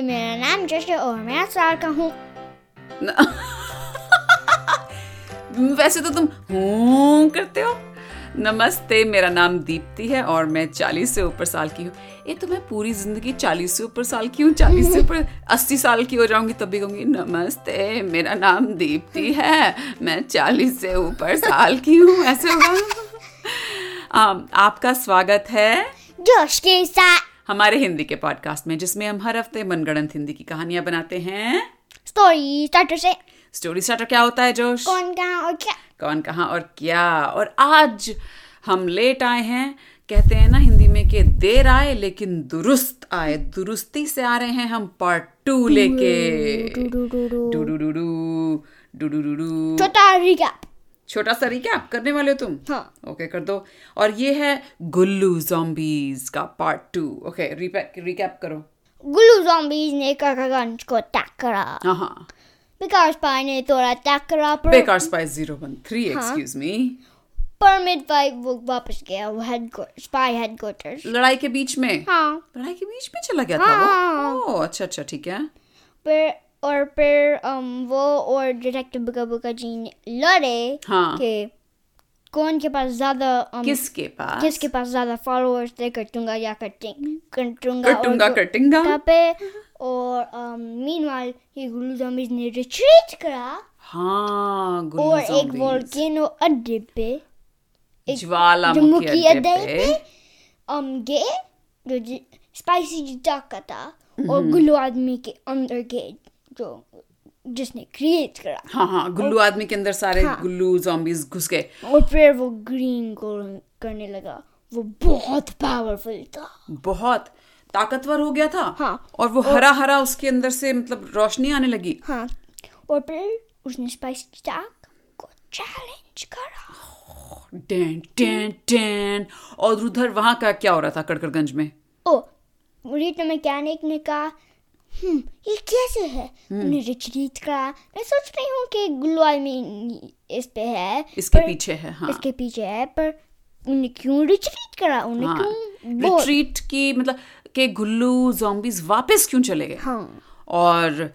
नमस्ते मेरा नाम जश है और मैं साल का हूँ वैसे तो तुम हूँ करते हो। नमस्ते मेरा नाम दीप्ति है और मैं चालीस से ऊपर साल की हूँ। ये तो मैं पूरी ज़िंदगी चालीस से ऊपर साल की हूँ चालीस से ऊपर अस्सी साल की हो जाऊँगी तब भी कहूँगी नमस्ते मेरा नाम दीप्ति है मैं चालीस से ऊपर साल की हूँ ऐसे होगा। आपका स्वागत है। जोश के साथ। हमारे हिंदी के पॉडकास्ट में जिसमें हम हर हफ़्ते मनगढ़ंत हिंदी की कहानियाँ बनाते हैं। स्टोरी स्टार्टर से। स्टोरी स्टार्टर क्या होता है जोश? कौन कहाँ और क्या? कौन कहाँ और क्या? और आज हम लेट आए हैं। कहते हैं ना हिंदी में कि देर आए लेकिन दुरुस्त आए। दुरुस्ती से आ रहे हैं हम पार्ट टू लेके। छोटा रिकैप छोटा सा रिकैप करने वाले हो तुम? हाँ। ओके okay, कर दो। और ये है गुल्लू zombies का पार्ट टू ओके रिकैप करो। गुल्लू zombies ने काकागंज को अटैक करा हाँ। हाँ बिकॉज़ पाई ने थोड़ा अटैक करा पर बेकार वन थ्री एक्सक्यूज मी पर मिड फाइव वो वापस गया वो हेड स्पाई हेडक्वार्टर्स लड़ाई के बीच में? हाँ। लड़ाई के बीच में चला गया था हाँ। वो? ओह अच्छा अच्छा ठीक है। फिर और फिर um, वो और डिटेक्टिव बुका बुका जी लड़े हाँ। कि कौन के पास ज़्यादा um, किसके पास? किसके पास ज़्यादा फॉलोअर्स थे कटूँगा या कटिंग कटूँगा कटूँगा। कटिंगा पे। और um, मीनवाइल ये गुल्लू zombies ने रिट्रीट करा। हाँ गुल्लू और एक। वोल्केनो अड्डे पे एक ज्वालामुखी अड्डे पे। um, गए जो स्पाइसी जिटा का था। और गुल्लू आदमी के अंदर गए। जो जिसने क्रिएट करा। हाँ हाँ गुल्लू आदमी के अंदर सारे हाँ। गुल्लू zombies घुस गए। और फिर वो ग्रीन को करने लगा। वो बहुत पावरफुल था। बहुत ताकतवर हो गया था। हाँ। और वो हरा हरा उसके अंदर से मतलब रोशनी आने लगी। हाँ। और फिर उसने स्पाइसी स्टाक को चैलेंज करा। टेन टेन टेन और उधर वहाँ का क्या हो रहा था कड़कड़गंज में? ओ रीटा मैकेनिक ने कहा ये कैसे है उन्हें रिट्रीट करा मैं सोच रही हूँ कि गुल्लू आदमी इस पे है इसके पर- पीछे है हाँ इसके पीछे है पर उन्हें क्यों रिट्रीट करा उन्हें हाँ क्यों रिट्रीट की मतलब के गुल्लू zombies वापस क्यों चले गए हाँ और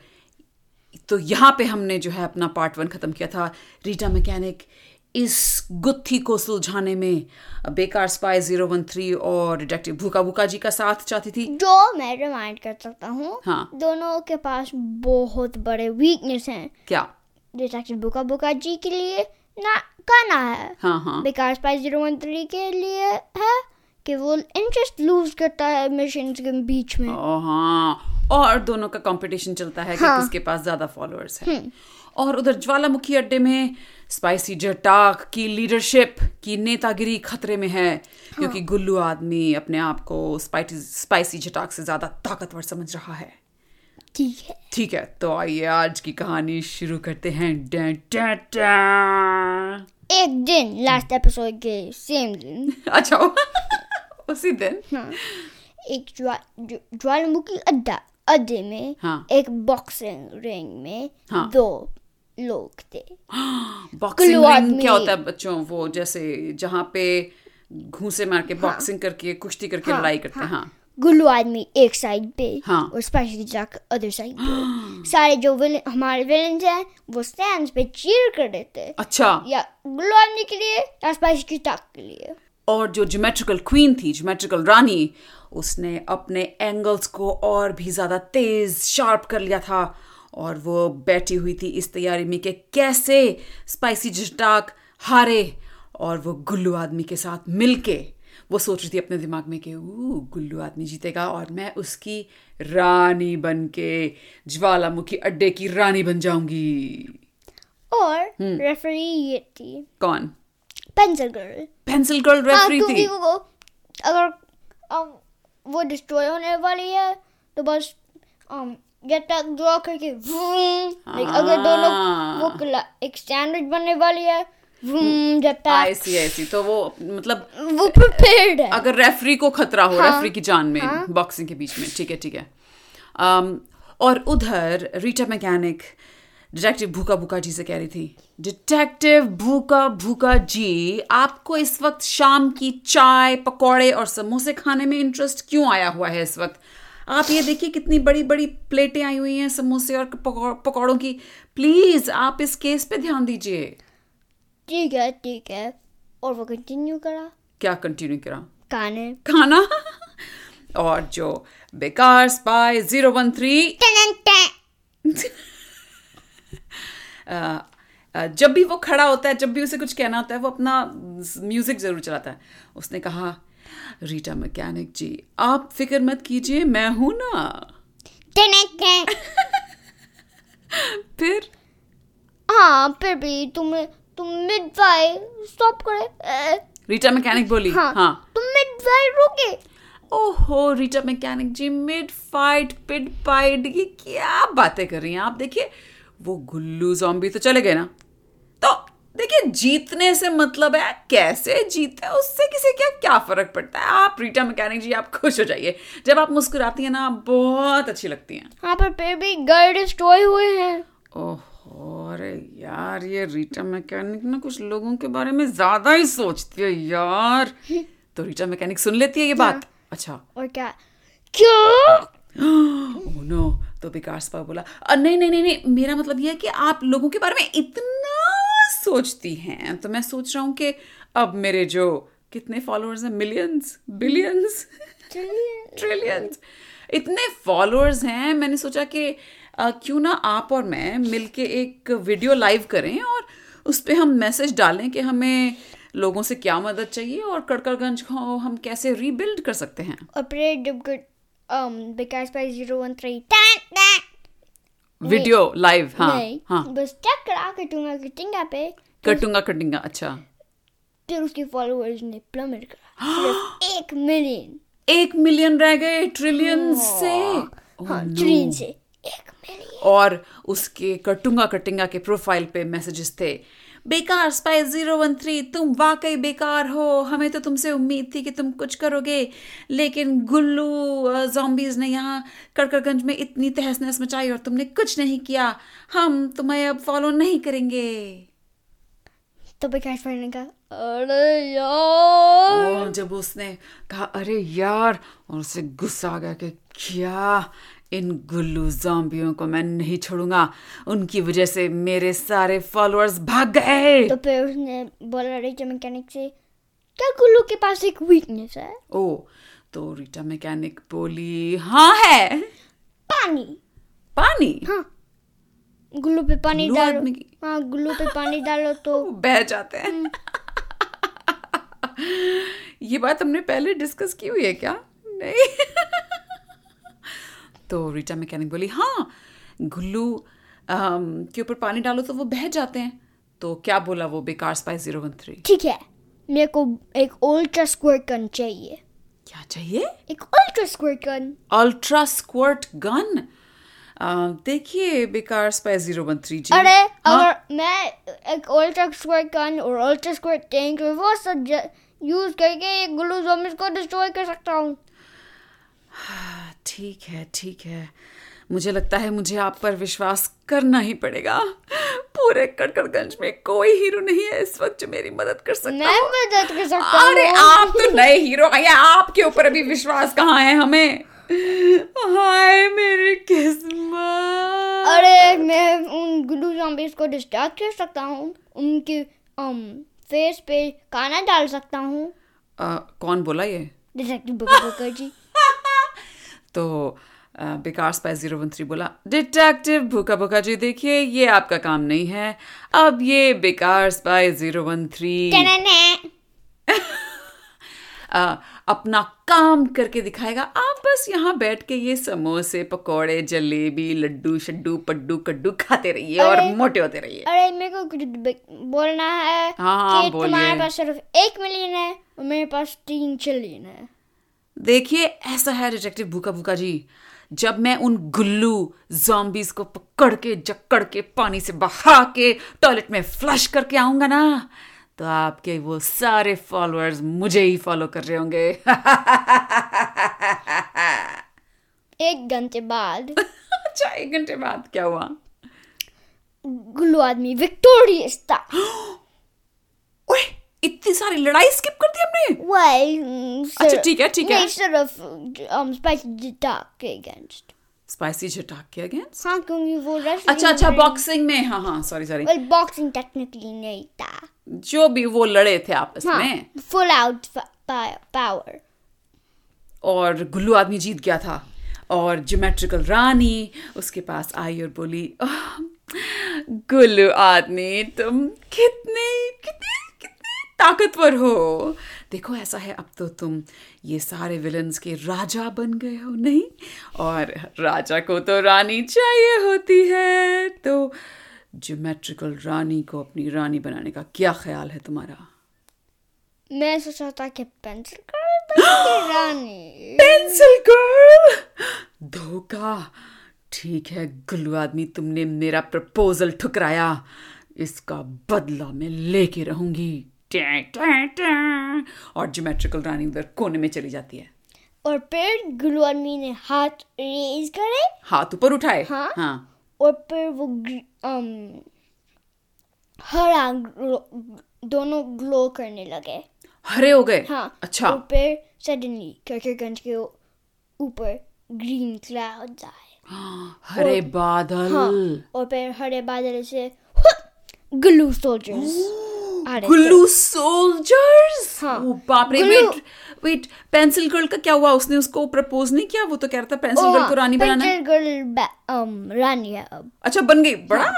तो यहाँ पे हमने जो है अपना पार्ट वन खत्म किया था रीटा मैकेनिक इस गुत्थी को सुलझाने में बेकार स्पाई ज़ीरो वन थ्री और डिटेक्टिव भूखा भूखा जी का साथ चाहती थी। जो मैं रिमाइंड कर सकता हूँ हाँ। दोनों के पास बहुत बड़े वीकनेस हैं। क्या? डिटेक्टिव बुका बुका जी के लिए ना काना है। हाँ हाँ। बेकार स्पाइस ज़ीरो वन थ्री के लिए है कि वो इंटरेस्ट लूज करता है मिशन के बीच में। ओ हाँ। और दोनों का कंपटीशन चलता है कि हाँ। किसके पास ज़्यादा फॉलोअर्स हैं। और उधर ज्वालामुखी अड्डे में स्पाइसी जटाक की लीडरशिप की नेतागिरी खतरे में है हाँ। क्योंकि गुल्लू आदमी अपने आप को स्पाइसी जटाक से ज़्यादा ताकतवर समझ रहा है ठीक है ठीक है तो आइए आज की कहानी शुरू करते हैं डैं, डैं, डैं। एक दिन लास्ट एपिसोड के सेम दिन अच्छा उसी दिन हाँ एक ज्वा, ज्वालामुखी अड्डा अड्डे में हाँ। एक बॉक्सिंग रिंग में हाँ। दो लोग थे बॉक्सिंग रिंग क्या होता है बच्चों वो जैसे जहाँ पे घूसे मार के बॉक्सिंग करके कुश्ती करके हाँ, लड़ाई करते हैं हाँ। हाँ। गुल्लू आदमी एक साइड पे हाँ। और स्पाइसी जैक अदर साइड पे। सारे जो विलन हमारे विलन हैं वो स्टैंड पे चीयर कर देते अच्छा। या गुल्लू आदमी के लिए या स्पाइसी जैक के लिए। और जो ज्योमेट्रिकल क्वीन थी ज्योमेट्रिकल रानी उसने अपने एंगल्स को और भी ज़्यादा तेज शार्प कर लिया था। और वो बैठी हुई थी इस तैयारी में कि कैसे स्पाइसी जटाक हारे और वो गुल्लू आदमी के साथ मिलके वो सोच रही थी अपने दिमाग में कि "ऊ, गुल्लू आदमी जीतेगा और मैं उसकी रानी बन के ज्वालामुखी अड्डे की रानी बन जाऊँगी। और हम्म। रेफरी ये थी। कौन? पेंसिल गर्ल पेंसिल गर्ल हाँ रेफरी क्योंकि थी। वो अगर वो डिस्ट्रॉय होने वाली है तो बस um, जब तक ड्रॉ करके like, अगर दोनों हाँ। वो एक स्टैंडर्ड बनने वाली है vroom, जब आई सी आई सी तो वो मतलब वो प्रिपेयर्ड है। अगर रेफरी को खतरा हो हाँ, रेफरी की जान में हाँ। बॉक्सिंग के बीच में ठीक है ठीक है। Um, और उधर रीटा मैकेनिक डिटेक्टिव भूखा भूखा जी से कह रही थी डिटेक्टिव भूखा भूखा जी आपको इस वक्त शाम की चाय पकौड़े और समोसे खाने में इंटरेस्ट क्यों आया हुआ है इस वक्त? आप ये देखिए कितनी बड़ी बड़ी प्लेटें आई हुई हैं समोसे और पकौ- पकौड़ों की। प्लीज़ आप इस केस पे ध्यान दीजिए। ठीक है ठीक है। और वो कंटिन्यू करा। क्या कंटिन्यू करा? गाने खाना? और जो बेकार स्पाई ज़ीरो वन थ्री। जब भी वो खड़ा होता है जब भी उसे कुछ कहना होता है वो अपना म्यूज़िक ज़रूर चलाता है। उसने कहा रीटा मैकेनिक जी आप फ़िक्र मत कीजिए मैं हूँ ना। फिर? हाँ फिर भी तुम तुम मिड फाइव स्टॉप करे रीटा मैकेनिक बोली? हाँ हाँ। तुम मिड फाइव रुके ओहो Rita mechanic ji mid fight पिड फाइट ये क्या बातें कर रही हैं? आप देखिए वो गुल्लू जॉम्बी तो चले गए ना। देखिए जीतने से मतलब है कैसे जीते उससे किसी क्या क्या फ़र्क पड़ता है? आप रीटा मैकेनिक जी आप खुश हो जाइए। जब आप मुस्कुराती हैं ना आप बहुत अच्छी लगती हैं। हाँ पर फिर भी घर डिस्ट्रॉय हुए हैं। ओहो अरे यार ये रीटा मैकेनिक ना कुछ लोगों के बारे में ज़्यादा ही सोचती है यार। तो रीटा मैकेनिक सुन लेती है ये बात? अच्छा। और क्या? क्यों? ओह नो तो विकास पा बोला "अ, नहीं नहीं नहीं नहीं मेरा मतलब ये है कि आप लोगों के बारे में इतना सोचती हैं? तो मैं सोच रहा हूँ कि अब मेरे जो कितने फॉलोअर्स हैं? मिलियंस बिलियंस ट्रिलियंस इतने फॉलोअर्स हैं मैंने सोचा कि क्यों ना आप और मैं मिलके एक वीडियो लाइव करें और उस पर हम मैसेज डालें कि हमें लोगों से क्या मदद चाहिए और कड़कड़गंज को हम कैसे रीबिल्ड कर सकते हैं? Operate um, because by 0113. Video live हाँ नहीं हाँ। बस चेक करा कटूँगा कटिंगा पे। कटूँगा कटिंगा अच्छा। फिर उसके फॉलोअर्स ने प्लमेट करा। सिर्फ़ एक मिलियन एक मिलियन रह गए ट्रिलियन से? ट्रिलियन हाँ ट्रिलियन से। एक मिलियन और उसके कटूँगा कटिंगा के प्रोफ़ाइल पे मैसेजेस थे। बेकार स्पाई ज़ीरो वन थ्री तुम वाकई बेकार हो। हमें तो तुमसे उम्मीद थी कि तुम कुछ करोगे लेकिन गुल्लू जॉम्बीज ने यहाँ कड़कड़गंज में इतनी तहस नहस मचाई और तुमने कुछ नहीं किया। हम तुम्हें अब फॉलो नहीं करेंगे। तो विकास भाई ने कहा अरे यार! और जब उसने कहा अरे यार! और उसे गुस्सा आ गया कि क्या? इन गुल्लू जॉम्बियों को मैं नहीं छोड़ूँगा। उनकी वजह से मेरे सारे फॉलोअर्स भाग गए। तो फिर उसने बोला रीटा मैकेनिक से क्या गुल्लू के पास एक वीकनेस है? ओ तो रीटा मैकेनिक बोली हाँ है। पानी। पानी? हाँ। गुल्लू पे पानी डालो। हाँ गुल्लू पे पानी डालो तो बह जाते हैं। ये बात हमने पहले डिस्कस की हुई है क्या? नहीं। तो रीटा मैकेनिक बोली हाँ गुल्लू के ऊपर पानी डालो तो वो बह जाते हैं। तो क्या बोला वो बेकार स्पाइस ज़ीरो वन थ्री ठीक है मेरे को एक अल्ट्रा स्क्वायर गन चाहिए। क्या चाहिए? एक ultra square gun ultra squirt gun देखिए बेकार spice zero one three ji. अरे हाँ? अगर मैं एक अल्ट्रा स्क्वायर गन और अल्ट्रा स्क्वायर टैंक और वो सब यूज़ करके ये ग्लू ज़ॉम्बीज को डिस्ट्रॉय कर सकता हूँ। ठीक है ठीक है। मुझे लगता है मुझे आप पर विश्वास करना ही पड़ेगा। पूरे कड़कड़गंज में कोई हीरो नहीं है इस वक्त जो मेरी मदद कर सकता मैं मदद कर सकता अरे आप तो नए हीरो हैं आपके ऊपर अभी विश्वास कहाँ है हमें? हाय मेरी किस्मत। अरे मैं उन ग्लू ज़ॉम्बीज को डिस्ट्रैक्ट कर सकता हूँ। उनके um, फेस पे खाना डाल सकता हूँ। कौन बोला ये? डिटेक्टिव बुकर जी। तो बेकार स्पाइस ज़ीरो वन थ्री बोला डिटेक्टिव भूखा भूखा जी देखिए ये आपका काम नहीं है। अब ये बेकार स्पाइस ज़ीरो वन थ्री अपना काम करके दिखाएगा। आप बस यहाँ बैठ के ये समोसे पकौड़े जलेबी लड्डू शड्डू पड्डू कड्डू खाते रहिए और मोटे होते रहिए। अरे मेरे को कुछ बोलना है हाँ, कि तुम्हारे पास सिर्फ़ एक मिलियन है और मेरे पास तीन ट्रिलियन है। देखिए ऐसा है डिटेक्टिव भूखा भूखा जी। जब मैं उन गुल्लू जॉम्बीज को पकड़ के जकड़ के पानी से बहा के टॉयलेट में फ्लश करके आऊँगा ना तो आपके वो सारे फॉलोअर्स मुझे ही फॉलो कर रहे होंगे। एक घंटे बाद। अच्छा एक घंटे बाद क्या हुआ? गुल्लू आदमी विक्टोरियस था। इतनी सारी लड़ाई स्किप कर दी हमने आपने Well, अच्छा, ठीक है, ठीक है। sort of um, spicy के against. स्पाइसी झटाक के अगेंस्ट हाँ क्योंकि वो wrestling अच्छा अच्छा बॉक्सिंग में हाँ हाँ sorry sorry Well, boxing technically नहीं था. जो भी वो लड़े थे आपस हाँ, में fa- pa- power. और गुल्लू आदमी जीत गया था और ज्योमेट्रिकल रानी उसके पास आई और बोली "आह, गुल्लू आदमी तुम कितने कितने ताकतवर हो। देखो ऐसा है अब तो तुम ये सारे विलन्स के राजा बन गए हो नहीं? और राजा को तो रानी चाहिए होती है तो ज्योमेट्रिकल रानी को अपनी रानी बनाने का क्या ख्याल है तुम्हारा? मैं सोचा था कि पेंसिल देंगे रानी। पेंसिल गर्ल धोखा। ठीक है गुल्लू आदमी तुमने मेरा प्रपोजल ठुकराया। इसका बदला मैं लेके रहूँगी। और ज्योमेट्रिकल रानी उधर कोने में चली जाती है और फिर आदमी ने हाथ रेज करे हाथ ऊपर उठाए हाँ। हाँ और फिर वो um, हरा दोनों ग्लो करने लगे हरे हो गए हाँ अच्छा और फिर सडनली करकरगंज के ऊपर ग्रीन क्लाउड्स आए हरे बादल हाँ और फिर हरे बादल से ग्लू सोल्जर्स थे। गुल्लू सोल्जर्स! हाँ। बाप रे वेट वेट पेंसिल गर्ल का क्या हुआ? उसने उसको प्रपोज नहीं किया? वो तो कह रहा था पेंसिल गर्ल को रानी बनाना। है पेंसिल गर्ल um, रानी है अब। अच्छा बन गई। बड़ा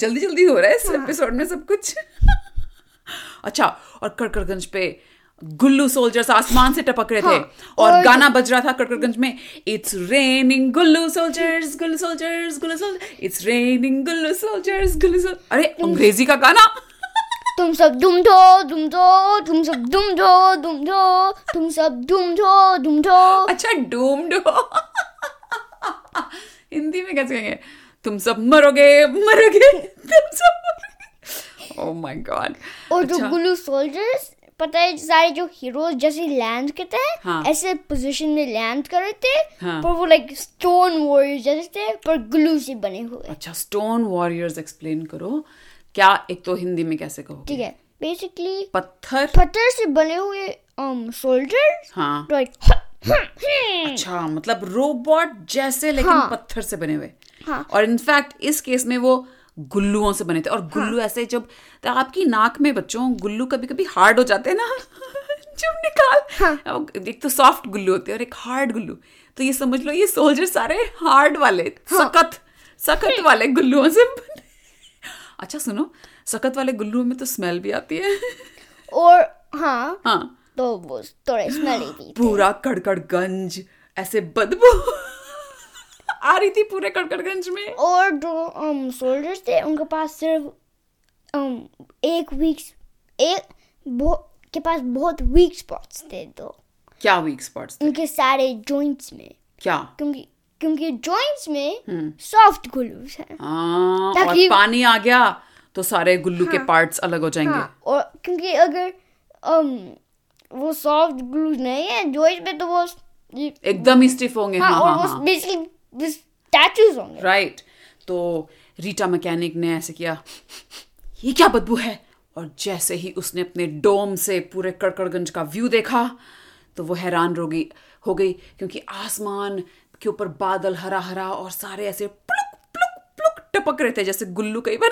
जल्दी जल्दी हो रहा है इस एपिसोड में सब कुछ। अच्छा और कड़कड़गंज पे गुल्लू सोल्जर्स आसमान से टपक रहे थे। हाँ, और और- गाना बज रहा था कड़कड़गंज में। It's raining Gullu soldiers Gullu soldiers Gullu soldiers. It's raining Gullu soldiers Gullu soldiers अरे अंग्रेज़ी का गाना? तुम सब दुम दो दुम दो तुम सब दुम दो दुम दो तुम सब दुम दो दुम दो अच्छा डूम्ड हो हिंदी में कैसे कहेंगे? तुम सब मरोगे मरोगे तुम सब ओह माय गॉड और जो गुल्लू सोल्जर्स पता है सारे जो हीरोज जैसे लैंड करते हैं हाँ। ऐसे पोजीशन में लैंड कर रहे थे हाँ। पर वो लाइक स्टोन वॉरियर्स जैसे थे पर ग्लू से बने हुए. अच्छा स्टोन वॉरियर्स एक्सप्लेन करो. क्या एक तो हिंदी में कैसे कहो ठीक है बेसिकली पत्थर। पत्थर से बने हुए um सोल्जर्स हाँ। अच्छा मतलब रोबोट जैसे लेकिन हाँ। पत्थर से बने हुए। हाँ। और इनफैक्ट इस केस में वो गुल्लुओं से बने थे। और गुल्लू हाँ, ऐसे जब तो आपकी नाक में बच्चों गुल्लू कभी कभी हार्ड हो जाते हैं ना जब निकाल हाँ। एक तो सॉफ्ट गुल्लू होते हैं और एक हार्ड गुल्लू। तो ये समझ लो ये सोल्जर सारे हार्ड वाले हाँ। सखत सखत वाले गुल्लुओं से बने। अच्छा सुनो सखत वाले गुल्लुओं में तो स्मेल भी आती है। और हाँ हाँ। तो वो थोड़े स्मेली भी थे पूरा कड़कड़गंज ऐसे बदबू। आ रही थी पूरे कड़कड़गंज में। और जो um, सोल्जर्स थे उनके पास सिर्फ़ um, एक वीक एक के पास बहुत वीक स्पॉट्स थे तो क्या वीक स्पॉट्स उनके सारे जॉइंट्स में। क्या? क्योंकि क्योंकि जॉइंट्स। में सॉफ्ट ग्लूस हैं। हाँ, और पानी आ गया तो सारे गुल्लू हाँ, के पार्ट्स अलग हो जाएँगे। हाँ और क्योंकि अगर um, वो सॉफ्ट ग्लूस नहीं है जॉइंट्स में तो वो एकदम ही स्टिफ होंगे। हाँ हाँ हाँ वो हाँ। बेसिकली स्टैचूज होंगे। राइट तो रीटा मैकेनिक ने ऐसे किया ये क्या बदबू है? और जैसे ही उसने अपने डोम से पूरे कड़कड़गंज का व्यू देखा तो वो हैरान गई हो गई क्योंकि आसमान के ऊपर बादल हरा हरा और सारे ऐसे प्लुक प्लुक प्लुक टपक रहे थे जैसे गुल्लू कई बार।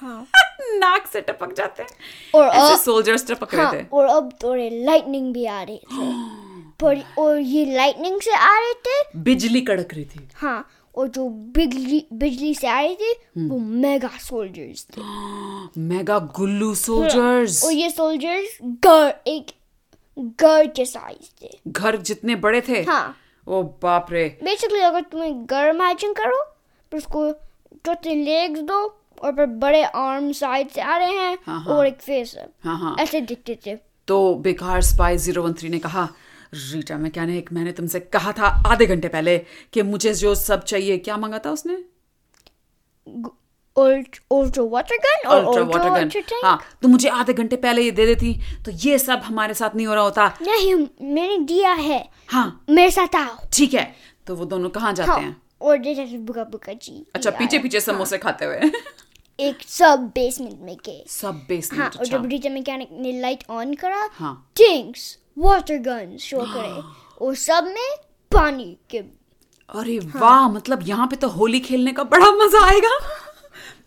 हाँ। नाक से टपक जाते हैं। और ऐसे सोल्जर्स टपक हाँ रहे थे। और अब थोड़े लाइटनिंग भी आ रहे थे। पर और ये लाइटनिंग से आ रहे थे। बिजली कड़क रही थी। हाँ और जो बिजली बिजली से आ रही थी हम्म। वो मेगा सोल्जर्स थे। मेगा गुल्लू सोल्जर्स और ये सोल्जर्स घर एक घर के साइज़ थे। घर जितने बड़े थे हाँ। ओ बाप रे बेसिकली अगर तुम्हें घर इमेजिन करो फिर उसको छोटे लेग्स दो और फिर बड़े आर्म साइड से आ रहे हैं हाँ, हाँ। और एक फेस है। हाँ हाँ। ऐसे दिखते थे। तो बेकार स्पाई ज़ीरो वन थ्री ने कहा रीटा मैकेनिक मैंने तुमसे कहा था आधे घंटे पहले कि मुझे जो सब चाहिए क्या मांगा था उसने? अल्ट्रा वाटर गन और अल्ट्रा वाटर गन हाँ तो मुझे आधे घंटे पहले ये दे देती तो ये सब हमारे साथ नहीं हो रहा होता। नहीं मैंने दिया है। हाँ। मेरे साथ आओ। ठीक है तो वो दोनों कहाँ जाते हाँ हैं? और जैसे बुका बुका जी। अच्छा पीछे पीछे समोसे खाते हुए। एक सब बेसमेंट में गए। सब बेसमेंट हाँ और जब रीटा मैकेनिक ने लाइट ऑन करा। हाँ। टिंक्स वाटर गन शो करे। और सब में पानी के अरे हाँ। वाह मतलब यहाँ पे तो होली खेलने का बड़ा मज़ा आएगा।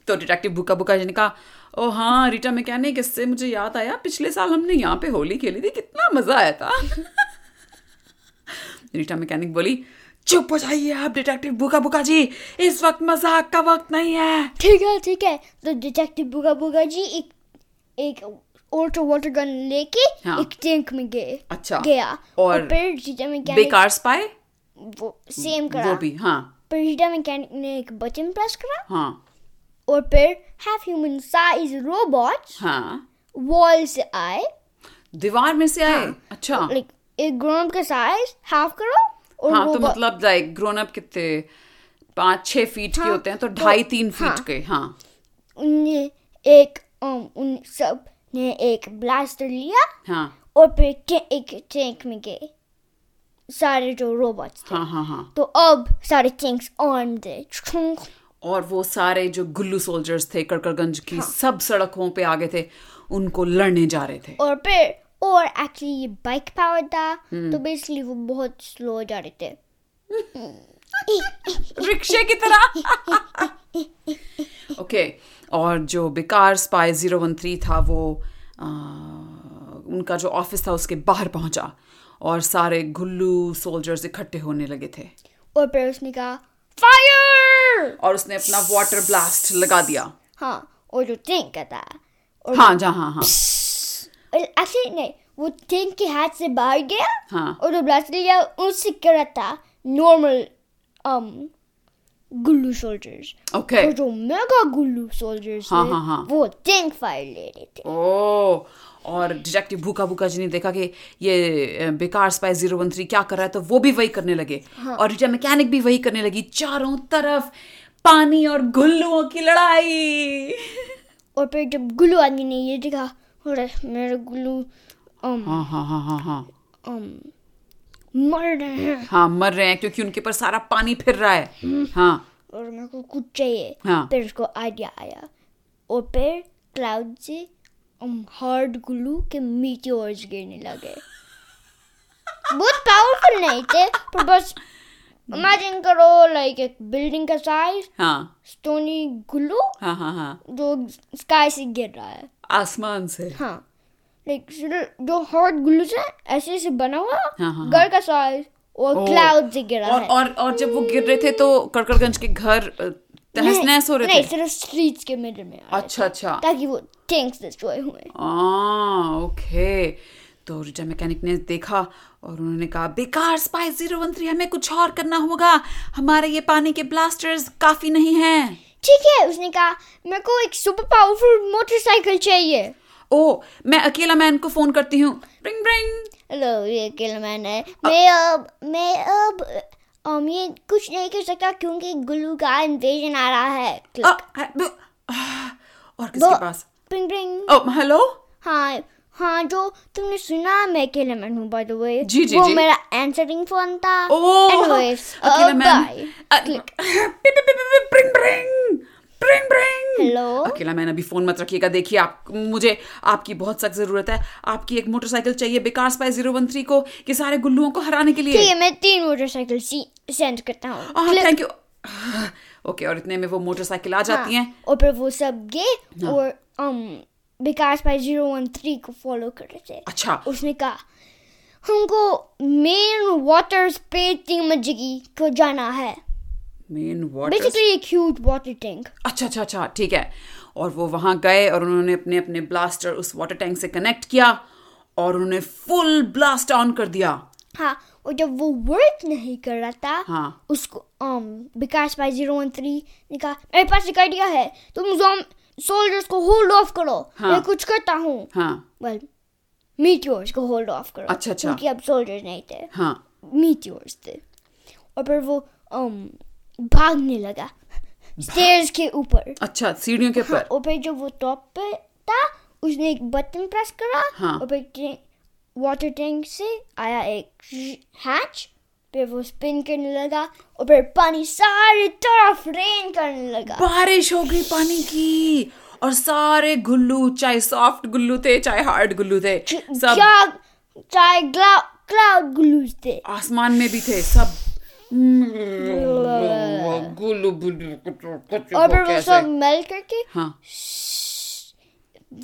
तो डिटेक्टिव बुका बुका जी ने कहा ओ हाँ रीटा मैकेनिक इससे मुझे याद आया पिछले साल हमने यहाँ पे होली खेली थी कितना मज़ा आया था। रीटा मैकेनिक बोली चुप हो जाइए आप डिटेक्टिव बुका बुका जी इस वक्त मज़ाक का वक्त नहीं है। ठीक है ठीक है तो डिटेक्टिव बुगा बुगा जी एक एक वाटर वाटर गन लेके हाँ। एक टैंक में गए अच्छा। गया। और और फिर रीटा मैकेनिक बेकार स्पाई वो सेम करा। वो भी हाँ। फिर रीटा मैकेनिक ने एक बटन प्रेस करा। हाँ। और फिर हाफ़ ह्यूमन साइज़ रोबोट हाँ। वॉल से आए। दीवार में से आए? अच्छा। लाइक एक ग्राउंड का साइज़ हाफ़ करो और हाँ तो मतलब लाइक ग्रोन अप कितने? पाँच छह फीट हाँ, के हाँ, होते हैं तो ढाई तो- तीन फीट हाँ। के हाँ। उनने एक um, उन सबने एक ब्लास्टर लिया हाँ। और फिर टे- एक टैंक में गए। सारे जो रोबोट्स थे। हाँ हाँ हाँ। तो अब सारे टैंक्स ऑन थे। और वो सारे जो गुल्लू सोल्जर्स थे कड़कड़गंज की हाँ। सब सड़कों पे आगे थे उनको लड़ने जा रहे थे और फिर और एक्चुअली ये बाइक पावर था हम्म। तो बेसिकली वो बहुत स्लो जा रहे थे रिक्शे की तरह ओके और जो बेकार स्पाई ज़ीरो वन थ्री था वो आ, उनका जो ऑफ़िस था उसके बाहर पहुँचा और सारे गुल्लू सोल्जर्स इकट्ठे होने लगे थे और फिर उसने कहा फायर और उसने अपना वाटर ब्लास्ट लगा दिया। हाँ और जो टैंक का था। और हाँ जहाँ हाँ हाँ। एक्चुअली नहीं वो टैंक के हाथ से बाहर गया हाँ। और जो ब्लास्ट लिया उससे करा था नॉर्मल um गुल्लू सोल्जर्स ओके और जो मेगा गुल्लू सोल्जर्स हाँ, हाँ, हाँ। वो टैंक फायर ले रहे थे। ओ और डिटेक्टिव भूखा भूखा जी ने देखा कि ये बेकार स्पाई ज़ीरो वन थ्री क्या कर रहा है तो वो भी वही करने लगे। हाँ. और रिटा मैकेनिक भी वही करने लगी चारों तरफ़ पानी और गुल्लुओं की लड़ाई। और फिर जब गुल्लू आदमी ने ये देखा अरे मेरे गुल्लू हाँ हाँ हाँ हाँ हाँ। um, मर रहे हैं। हाँ मर रहे हैं क्योंकि उनके ऊपर सारा पानी फिर रहा है। हाँ। और मेरे को कुछ चाहिए। हाँ। फिर उसको आइडिया आया। और फिर क्लाउड से हार्ड ग्लू के मीटियोर्स गिरने लगे। बहुत पावरफुल नहीं थे पर बस इमेजिन करो लाइक एक बिल्डिंग का साइज़ हाँ। स्टोनी ग्लू हाँ हाँ हाँ। जो स्काई से गिर रहा है। आसमान से। हाँ। लाइक जो हॉट ग्लू से ऐसे ऐसे बना हुआ हाँ, हाँ, घर का साइज़ और क्लाउड से गिरा और है। और और जब वो गिर रहे थे तो कड़कड़गंज के घर अ, तहस नहस हो रहे नहीं थे सिर्फ़ स्ट्रीट्स के मिडल में अच्छा अच्छा ताकि वो टैंक्स डिस्ट्रॉय हुए आ, ओके तो रिटा मैकेनिक ने देखा और उन्होंने कहा बेकार स्पाई ज़ीरो वन थ्री हमें कुछ और करना होगा। हमारे ये पानी के ब्लास्टर्स काफ़ी नहीं हैं. ठीक है उसने कहा मेरे को एक सुपर पावरफुल मोटरसाइकिल चाहिए. ओ मैं अकेला मैन को फ़ोन करती हूँ। ब्रिंग ब्रिंग हेलो ये अकेला मैन है। मैं अब मैं अब um, ये कुछ नहीं कर सकता क्योंकि गुल्लू का इन्वेजन आ रहा है। आ, और किसके पास? ब्रिंग ब्रिंग ओ हेलो हाँ हाँ जो तुमने सुना मैं अकेले मैन हूँ बाय द वे जी, जी, वो जी। मेरा आंसरिंग फ़ोन था। ओह एनीवेज अकेला man click bring bring bring bring Hello? अकेला मैन अभी फ़ोन मत रखिएगा। देखिए आप मुझे आपकी बहुत सख्त ज़रूरत है। आपकी एक मोटरसाइकिल चाहिए बेकार स्पाई ज़ीरो वन थ्री को कि सारे गुल्लुओं को हराने के ठीक लिए है मैं तीन मोटरसाइकिल सेंड करता हूँ। हाँ थैंक यू ओके और इतने में वो मोटरसाइकिल आ जाती हैं हाँ, और फिर वो सब गए और um विकास भाई ज़ीरो वन थ्री को फॉलो कर रहे थे। अच्छा। उसने कहा हमको मेन वाटर स्पेस टीमजगी को जाना है। मेन वाटर बेसिकली एक ह्यूज वाटर टैंक अच्छा अच्छा अच्छा ठीक है। और वो वहाँ गए और उन्होंने अपने अपने ब्लास्टर उस वाटर टैंक से कनेक्ट किया और उन्होंने फुल ब्लास्ट ऑन कर दिया। हाँ और जब वो वर्क नहीं कर रहा था हाँ। उसको um विकास भाई ज़ीरो वन थ्री ने कहा मेरे पास एक आइडिया है तुम सोल्जर्स को होल्ड ऑफ़ करो। हाँ। मैं कुछ करता हूँ। हाँ। वेल मीटियोर्स को होल्ड ऑफ़ करो। अच्छा, अच्छा। क्योंकि अब सोल्जर्स नहीं थे। हाँ। मीटियोर्स थे। और फिर वो um, भागने लगा। स्टेयर्स के ऊपर। अच्छा सीढ़ियों के हाँ, ऊपर। और फिर जब वो टॉप पे था उसने एक बटन प्रेस करा हाँ। और फिर वाटर टैंक से आया एक हैच फिर वो स्पिन करने लगा और फिर पानी सारी तरफ़ रेन करने लगा। बारिश हो गई पानी की और सारे गुल्लू चाहे सॉफ्ट गुल्लू थे चाहे हार्ड गुल्लू थे सब चाहे क्लाउड ग्लूज थे। आसमान में भी थे सब कुचु और फिर वो सब मेल करके हाँ।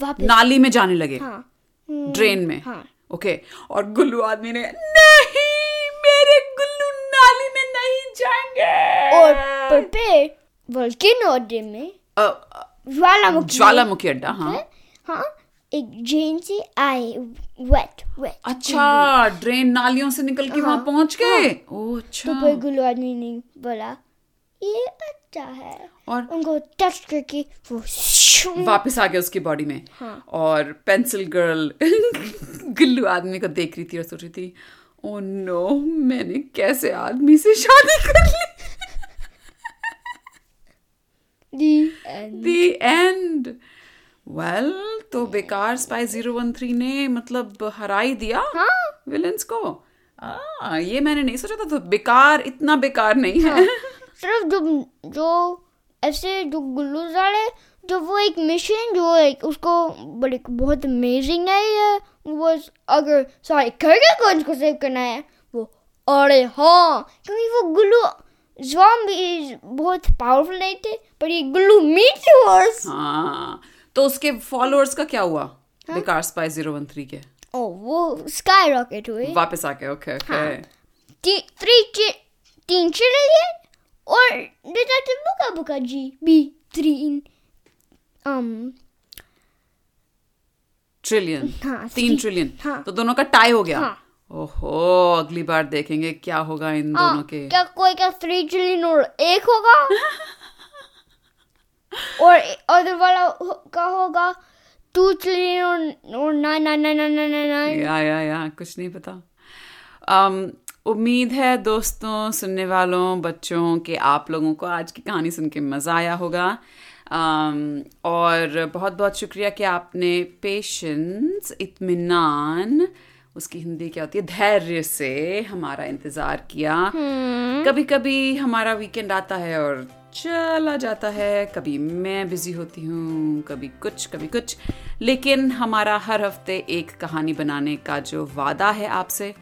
वापस नाली में जाने लगे। हाँ। ड्रेन में। हाँ। ओके और गुल्लू आदमी ने नहीं मेरे गुल्लू नाली में नहीं जाएँगे! और पर फिर वोल्केनो अड्डे में ज्वालामुखी ज्वालामुखी अड्डा हाँ? हाँ। एक जेन से आए वेट वेट अच्छा ड्रेन नालियों से निकल के वहाँ पहुँच गए? ओ अच्छा। तो गुल्लू आदमी ने बोला। ये अच्छा है। और उनको टच करके वो वापस आ गया उसकी बॉडी में। हाँ। और पेंसिल गर्ल गुल्लू आदमी को देख रही थी और सोच रही थी ओ नो मैंने कैसे आदमी से शादी कर ली? The end. The end well तो बेकार स्पाई ज़ीरो वन थ्री ने मतलब हरा ही दिया। हाँ। विलन्स को। आ, ये मैंने नहीं सोचा था तो बेकार इतना बेकार नहीं है। सिर्फ़ जो जो ऐसे जो गुल्लू वाले जो वो एक मिशन जो एक उसको बड़ी बहुत अमेजिंग है ये। वो अगर सॉरी करके को उसको सेव करना है वो अरे हाँ क्योंकि वो गुल्लू zombies बहुत पावरफुल नहीं थे पर ये गुल्लू मीटियोर्स हाँ। तो उसके फॉलोअर्स का क्या हुआ? बेकार स्पाई ज़ीरो वन थ्री के। ओ वो स्काई रॉकेट हुए वापस आ गए ओके ओके थ्री तीन ट्रिलियन और डिटेक्टिव बुका बुका जी भी तीन um ट्रिलियन हाँ, तीन ट्रिलियन हाँ। तो दोनों का टाई हो गया। हाँ। ओहो अगली बार देखेंगे क्या होगा इन हाँ, दोनों के। क्या कोई का थ्री ट्रिलियन और एक होगा? और अदर वाला का होगा टू ट्रिलियन और और nine nine nine nine nine nine या या या कुछ नहीं पता। Um, उम्मीद है दोस्तों सुनने वालों बच्चों के आप लोगों को आज की कहानी सुन के मज़ा आया होगा। Um, और बहुत बहुत शुक्रिया कि आपने पेशेंस इत्मीनान उसकी हिंदी क्या होती है धैर्य से हमारा इंतज़ार किया। कभी कभी हमारा वीकेंड आता है और चला जाता है। कभी मैं बिज़ी होती हूँ कभी कुछ कभी कुछ। लेकिन हमारा हर हफ़्ते एक कहानी बनाने का जो वादा है आपसे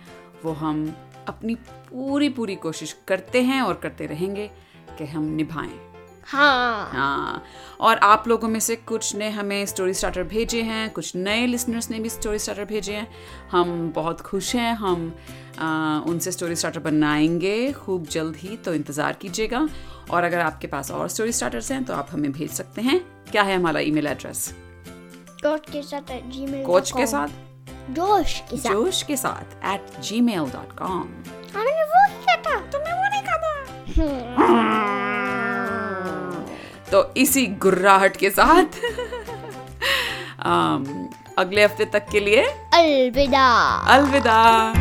वो हम अपनी पूरी पूरी कोशिश करते हैं और करते रहेंगे कि हम निभाएँ। हाँ। हाँ। और आप लोगों में से कुछ ने हमें स्टोरी स्टार्टर भेजे हैं कुछ नए लिसनर्स ने भी स्टोरी स्टार्टर भेजे हैं। हम बहुत खुश हैं हम आ, उनसे स्टोरी स्टार्टर बनाएँगे। खूब जल्द ही तो इंतज़ार कीजिएगा। और अगर आपके पास और स्टोरी स्टार्टर्स हैं तो आप हमें भेज सकते हैं। क्या है हमारा ईमेल एड्रेस कोच के साथ कोच के साथ? जोश के साथ. जोश के साथ at ji mail dot com वो किया था तुमने वो नहीं कहा तो इसी गुर्राहट के साथ अगले हफ़्ते तक के लिए अलविदा. अलविदा।